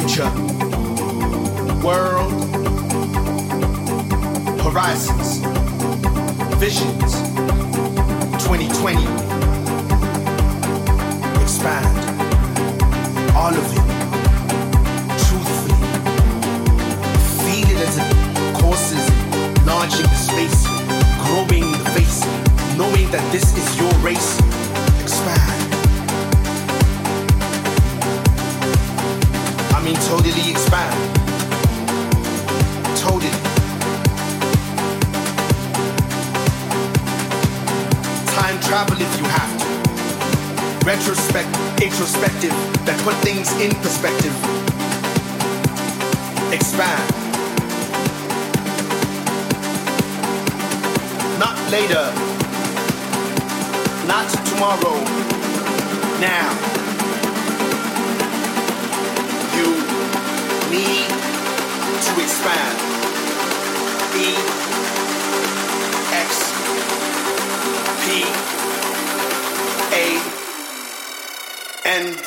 future, world, horizons, visions, 2020, expand, all of it, truthfully, feed it as it courses, enlarging the space, growing the face, knowing that this is your race. mean totally expand. Totally. Time travel if you have to. Retrospect, introspective, that put things in perspective. Expand. Not later. Not tomorrow. Now. need to expand. E X P A N.